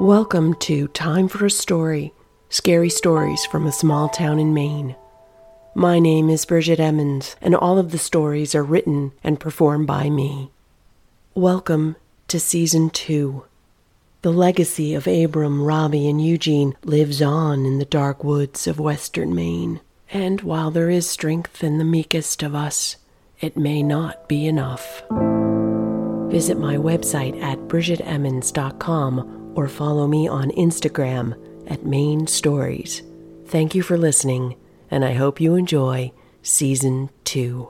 Welcome to Time for a Story Scary Stories from a Small Town in Maine. My name is Bridget Emmons, and all of the stories are written and performed by me. Welcome to Season 2. The legacy of Abram, Robbie, and Eugene lives on in the dark woods of western Maine. And while there is strength in the meekest of us, it may not be enough. Visit my website at bridgetemmons.com or follow me on Instagram at Main Stories. Thank you for listening, and I hope you enjoy Season 2.